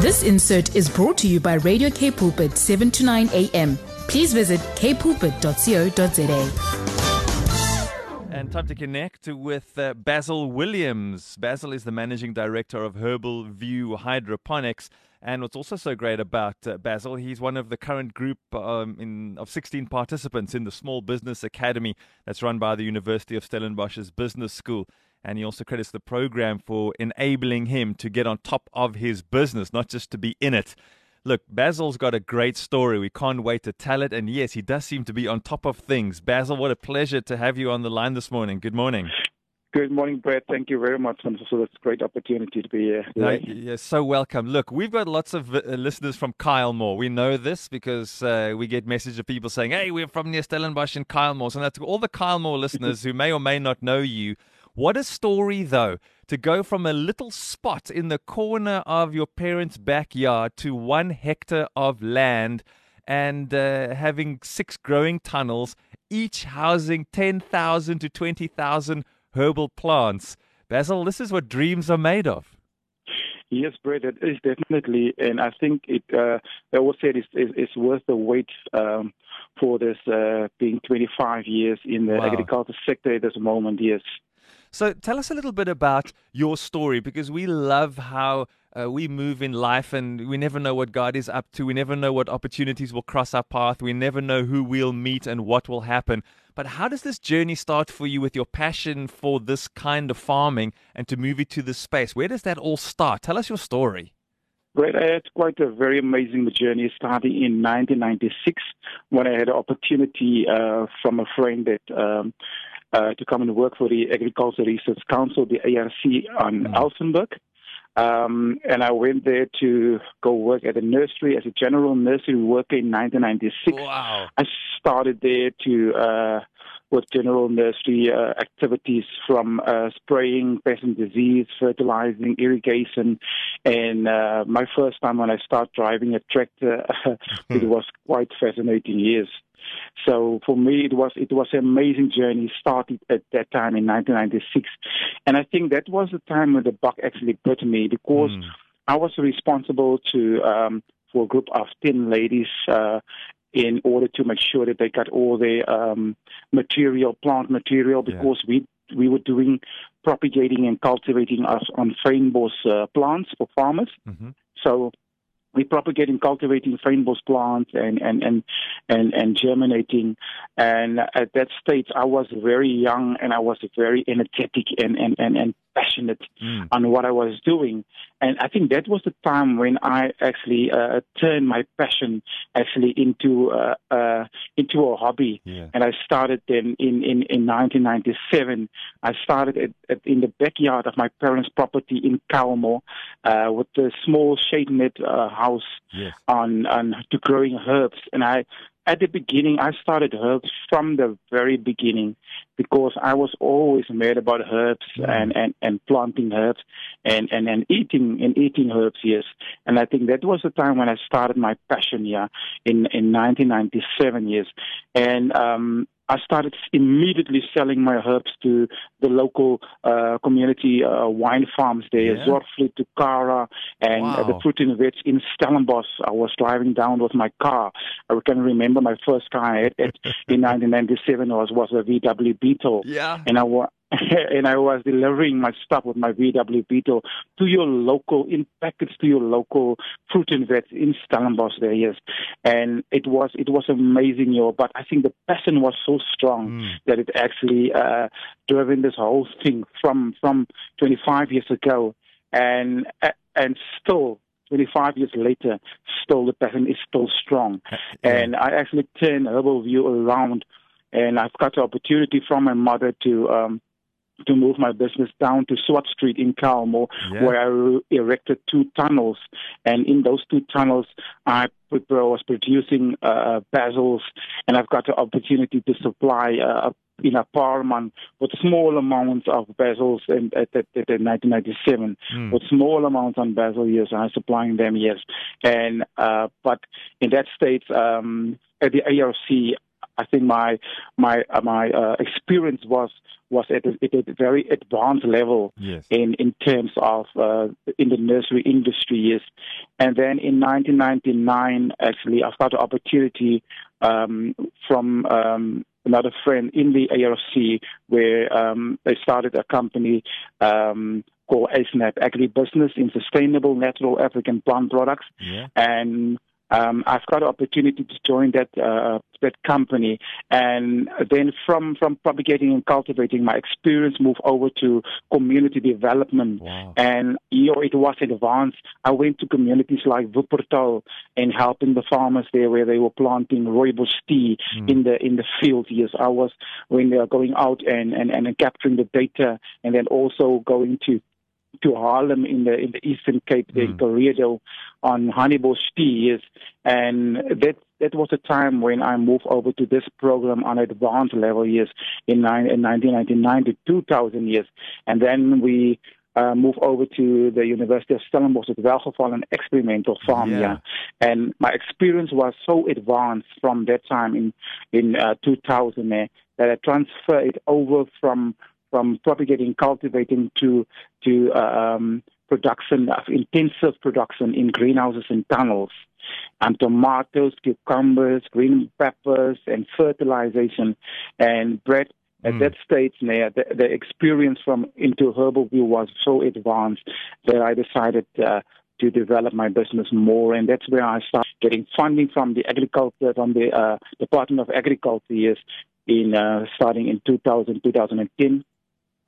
This insert is brought to you by Radio K Pulpit 7 to 9 a.m. Please visit kpulpit.co.za. And time to connect with uh, Basil Williams. Basil is the managing director of Herbal View Hydroponics. And what's also so great about uh, Basil, he's one of the current group um, in, of 16 participants in the Small Business Academy that's run by the University of Stellenbosch's Business School. And he also credits the program for enabling him to get on top of his business, not just to be in it. Look, Basil's got a great story. We can't wait to tell it. And yes, he does seem to be on top of things. Basil, what a pleasure to have you on the line this morning. Good morning. Good morning, Brett. Thank you very much for this great opportunity to be here. No, you're so welcome. Look, we've got lots of uh, listeners from Kyle Kylemore. We know this because uh, we get messages of people saying, hey, we're from near Stellenbosch and Kylemore. So that's all the Kyle Kylemore listeners who may or may not know you. What a story, though, to go from a little spot in the corner of your parents' backyard to one hectare of land and uh, having six growing tunnels, each housing 10,000 to 20,000 herbal plants. Basil, this is what dreams are made of. Yes, Brett, it is definitely, and I think it. Uh, I always said it's, it's, worth the wait um, for this uh, being 25 years in the wow. agriculture sector at this moment. Yes. So tell us a little bit about your story because we love how uh, we move in life and we never know what God is up to. We never know what opportunities will cross our path. We never know who we'll meet and what will happen. But how does this journey start for you with your passion for this kind of farming and to move it to this space? Where does that all start? Tell us your story. Great. I had quite a very amazing journey starting in 1996 when I had an opportunity uh, from a friend that um, uh, to come and work for the Agricultural Research Council, the ARC, on mm. Elsenburg. Um, and I went there to go work at a nursery as a general nursery worker in 1996. Wow. I started there to uh, with general nursery uh, activities from uh, spraying pest and disease, fertilizing, irrigation, and uh, my first time when I started driving a tractor, it was quite fascinating years. So for me, it was it was an amazing journey. Started at that time in 1996, and I think that was the time when the buck actually bit me because mm. I was responsible to um, for a group of ten ladies. Uh, in order to make sure that they got all their um, material, plant material, because yeah. we we were doing propagating and cultivating us on fynbos uh, plants for farmers. Mm-hmm. So we propagating, cultivating fynbos plants and, and, and, and, and germinating. And at that stage, I was very young and I was very energetic and, and, and, and passionate mm. on what I was doing. And I think that was the time when I actually uh, turned my passion actually into uh, uh, into a hobby. Yeah. And I started then in, in, in 1997. I started at, at, in the backyard of my parents' property in Kylemore uh, with a small shade net uh, house yes. on, on to growing herbs. And I at the beginning, I started herbs from the very beginning because I was always mad about herbs mm. and, and, and planting herbs and, and, and eating and eating herbs, yes. And I think that was the time when I started my passion, yeah, in, in 1997, yes. And um, I started immediately selling my herbs to the local uh, community uh, wine farms there, yeah. Zorgvliet to Cara, and wow. the fruit and veg in Stellenbosch. I was driving down with my car. I can remember my first car I had in 1997 was was a VW Beetle. Yeah. And I, and I was delivering my stuff with my VW Beetle to your local, in packets to your local fruit and veg in Stellenbosch there, yes. And it was, it was amazing, yo. But I think the passion was so strong mm. that it actually, uh, driven this whole thing from, from 25 years ago. And, uh, and still, 25 years later, still the passion is still strong. Yeah. And I actually turned Herbal View around and I've got the opportunity from my mother to um, to move my business down to Swart Street in Kylemore, yeah. where I erected two tunnels. And in those two tunnels, I was producing uh, basils, and I've got the opportunity to supply uh, Ina Paarman with small amounts of basils in, at, at, at 1997, mm. with small amounts on basil, yes, I'm supplying them, yes. And, uh, but in that state, um, at the ARC, I think my my uh, my uh, experience was was at a, at a very advanced level yes. in in terms of uh, in the nursery industry. Yes, and then in 1999, actually, I got the opportunity um, from um, another friend in the ARC where um, they started a company um, called ASNAP, Agribusiness in Sustainable Natural African Plant Products. Yeah. And um, I've got an opportunity to join that uh, that company, and then from from propagating and cultivating, my experience moved over to community development, Wow. and you know it was advanced. I went to communities like Wuppertal and helping the farmers there where they were planting rooibos tea Mm. in the in the field. Yes, I was when they are going out and, and, and capturing the data, and then also going to to Haarlem in the in the Eastern Cape, the Mm. Corredo on honeybush tea, yes. And that that was a time when I moved over to this program on advanced level, years in, nine, in 1999 to 2000 years. And then we uh, moved over to the University of Stellenbosch at Welgeval, an experimental farm, Yeah. yeah. And my experience was so advanced from that time in in uh, 2000 eh, that I transferred it over from from propagating, cultivating to to uh, um, production of intensive production in greenhouses and tunnels, and tomatoes, cucumbers, green peppers, and fertilization and bread. At Mm. that stage, there, the, the experience from into herbal view was so advanced that I decided uh, to develop my business more, and that's where I started getting funding from the agriculture, from the uh, Department of Agriculture, yes, in uh, starting in 2000, 2010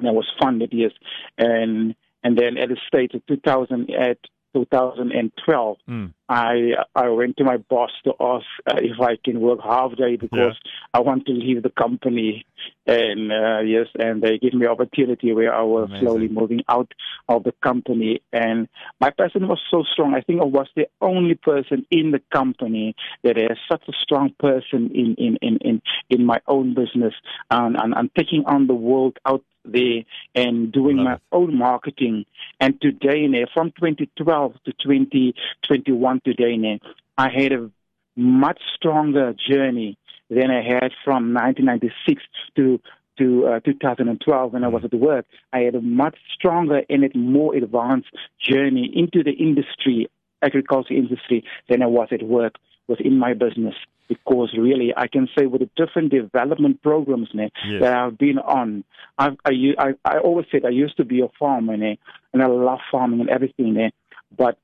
I was funded, yes, and and then at the stage of 2000 at 2012, Mm. I I went to my boss to ask uh, if I can work half day because I want to leave the company, and uh, yes, and they gave me opportunity where I was Amazing. slowly moving out of the company, and my person was so strong. I think I was the only person in the company that has such a strong person in in in in, in my own business, and, and and taking on the world out there and doing Love my it. own marketing. And today, from 2012 to 2021 today, now, I had a much stronger journey than I had from 1996 to to uh, 2012 when I was at work. I had a much stronger and a more advanced journey into the industry, agriculture industry, than I was at work within my business. Because really, I can say with the different development programs now, Yes. that I've been on, I've, I, I, I always said I used to be a farmer, né, and I love farming and everything, né, but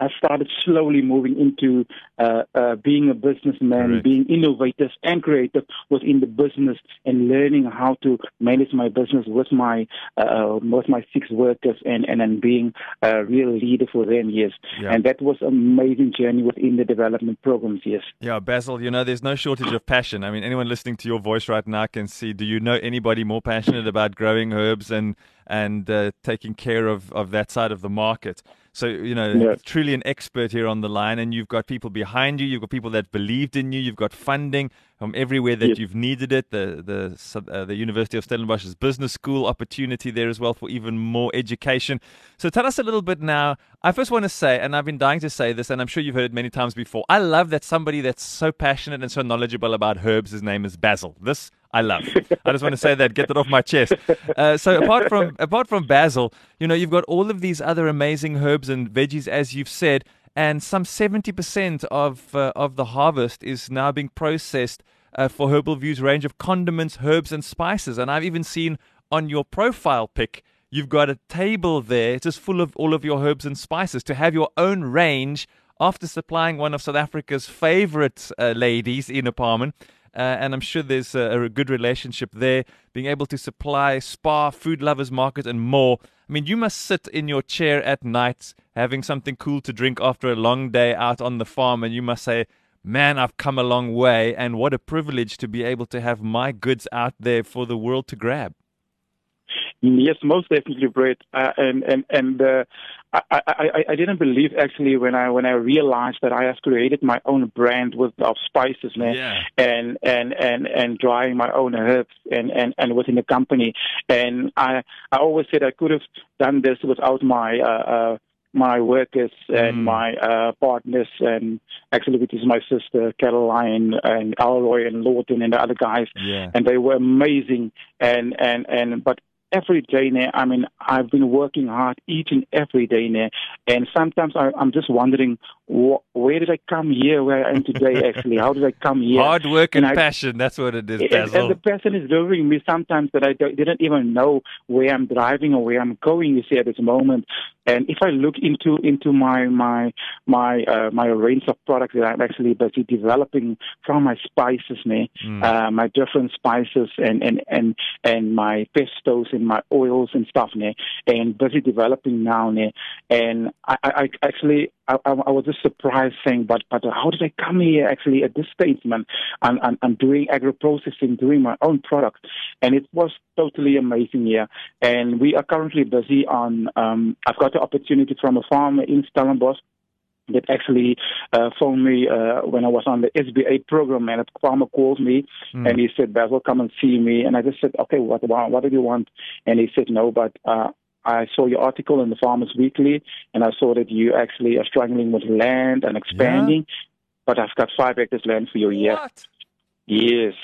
I started slowly moving into uh, uh, being a businessman, Correct. being innovative and creative within the business, and learning how to manage my business with my uh, with my six workers, and and then being a real leader for them. Yes, Yeah. and that was an amazing journey within the development programs. Yes. Yeah, Basil, you know, there's no shortage of passion. I mean, anyone listening to your voice right now can see. Do you know anybody more passionate about growing herbs and and uh, taking care of, of that side of the market? So, you know, Yeah. truly an expert here on the line, and you've got people behind you. You've got people that believed in you. You've got funding from everywhere that Yes. you've needed it. The the uh, the University of Stellenbosch's business school opportunity there as well for even more education. So, tell us a little bit now. I first want to say, and I've been dying to say this, and I'm sure you've heard it many times before. I love that somebody that's so passionate and so knowledgeable about herbs, his name is Basil. This I love. I just want to say that, get that off my chest. Uh, so apart from apart from basil, you know, you've got all of these other amazing herbs and veggies, as you've said, and some seventy percent of uh, of the harvest is now being processed uh, for Herbal View's range of condiments, herbs, and spices. And I've even seen on your profile pic. You've got a table there just full of all of your herbs and spices to have your own range after supplying one of South Africa's favorite uh, ladies, Ina Paarman. Uh, and I'm sure there's a, a good relationship there, being able to supply Spar, food lovers market, and more. I mean, you must sit in your chair at night having something cool to drink after a long day out on the farm, and you must say, Man, I've come a long way, and what a privilege to be able to have my goods out there for the world to grab. Yes, most definitely, Brett. Uh, and and and uh, I, I I didn't believe actually when I when I realized that I have created my own brand with of spices, man, Yeah. and and and and drying my own herbs and and and within the company. And I I always said I could have done this without my uh, uh, my workers and Mm. my uh, partners, and actually, which is my sister Caroline and Alroy and Lawton and the other guys, Yeah. and they were amazing. And and and but every day now, I mean, I've been working hard each and every day now, and sometimes I, I'm just wondering wh- where did I come here? Where I am today? Actually, how did I come here? Hard work and, And I- passion. That's what it is, And, Basil. and the person is driving me sometimes that I don't, didn't even know where I'm driving or where I'm going. You see at this moment, and if I look into into my my my uh, my range of products that I'm actually busy developing from my spices, me, Mm. uh, my different spices and and and and my pestos and my oils and stuff, ne, and busy developing now, ne, and I, I, I actually. I, I I was just surprised saying, but but how did I come here actually at this stage, man? I'm, I'm, I'm doing agro processing, doing my own product, and it was totally amazing here. And we are currently busy on. Um, I've got the opportunity from a farmer in Stellenbosch that actually uh, phoned me uh, when I was on the SBA program, and a farmer called me Mm. and he said, "Basil, come and see me." And I just said, "Okay, what what, what do you want?" And he said, "No, but." Uh, I saw your article in the Farmers Weekly, and I saw that you actually are struggling with land and expanding. But I've got five hectares land for you. What? Yes.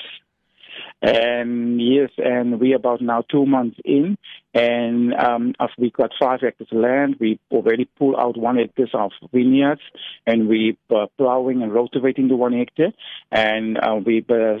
And yes, and we are about now two months in, and um, we got five hectares of land, we already pulled out one hectare of vineyards, and we uh, plowing and rotivating the one hectare, and uh, we uh,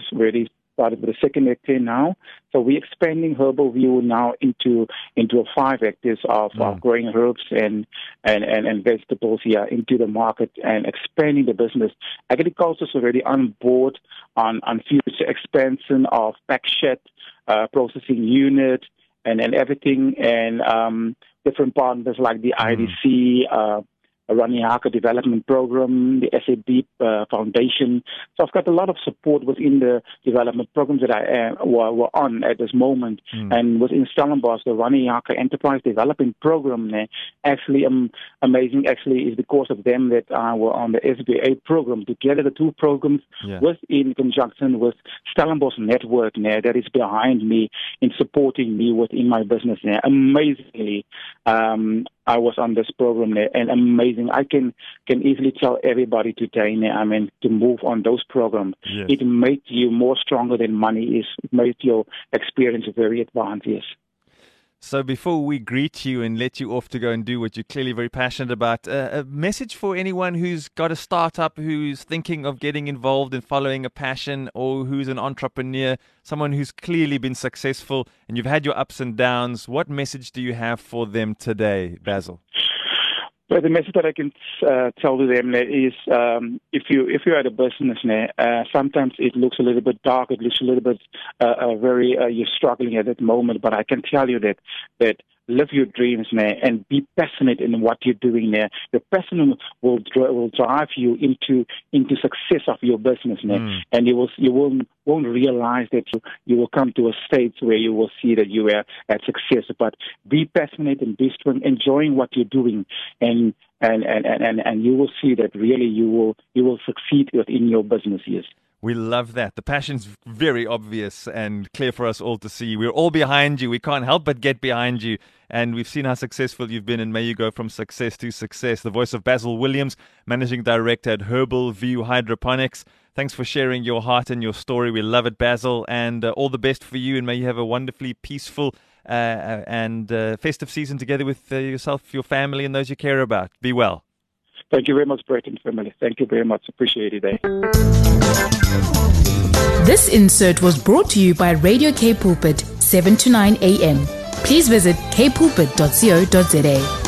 started with the second hectare now. So we're expanding Herbal View now into into five hectares of, Mm. of growing herbs and, and, and, and vegetables here into the market and expanding the business. Agriculture is already on board on, on future expansion of pack shed, uh, processing unit, and, and everything, and um, different partners like the Mm. IDC, uh, Rani Haka Development Program, the SAB uh, Foundation. So I've got a lot of support within the development programs that I uh, were, were on at this moment. Mm. And within Stellenbosch, the Rani Haka Enterprise Development Program, uh, actually um, amazing. Actually, is because of them that I were on the SBA program. Together, the two programs Yeah. was in conjunction with Stellenbosch Network now that is behind me in supporting me within my business. Amazingly, um, I was on this program there and amazing. I can can easily tell everybody today I mean, to move on those programs. Yes. It makes you more stronger than money is. It makes your experience very advanced. Yes. So before we greet you and let you off to go and do what you're clearly very passionate about, uh, a message for anyone who's got a startup, who's thinking of getting involved in following a passion, or who's an entrepreneur, someone who's clearly been successful, and you've had your ups and downs. What message do you have for them today, Basil? But the message that I can uh, tell to them is, um, if you if you're at a business, uh, sometimes it looks a little bit dark. It looks a little bit uh, uh, very uh, you're struggling at that moment. But I can tell you that that live your dreams, man, and be passionate in what you're doing there. The passion will will drive you into into success of your business, man. Mm. And you will you won't won't realize that you you will come to a stage where you will see that you are at success. But be passionate and be strong, enjoying what you're doing, and and and and and, and you will see that really you will you will succeed within your business. Yes. We love that. The passion's very obvious and clear for us all to see. We're all behind you. We can't help but get behind you. And we've seen how successful you've been, and may you go from success to success. The voice of Basil Williams, Managing Director at Herbal View Hydroponics. Thanks for sharing your heart and your story. We love it, Basil, and uh, all the best for you. And may you have a wonderfully peaceful uh, uh, and uh, festive season together with uh, yourself, your family, and those you care about. Be well. Thank you very much, Breton family. Thank you very much. Appreciate it. Eh? This insert was brought to you by Radio K Pulpit, 7 to 9 a.m. Please visit kpulpit.co.za.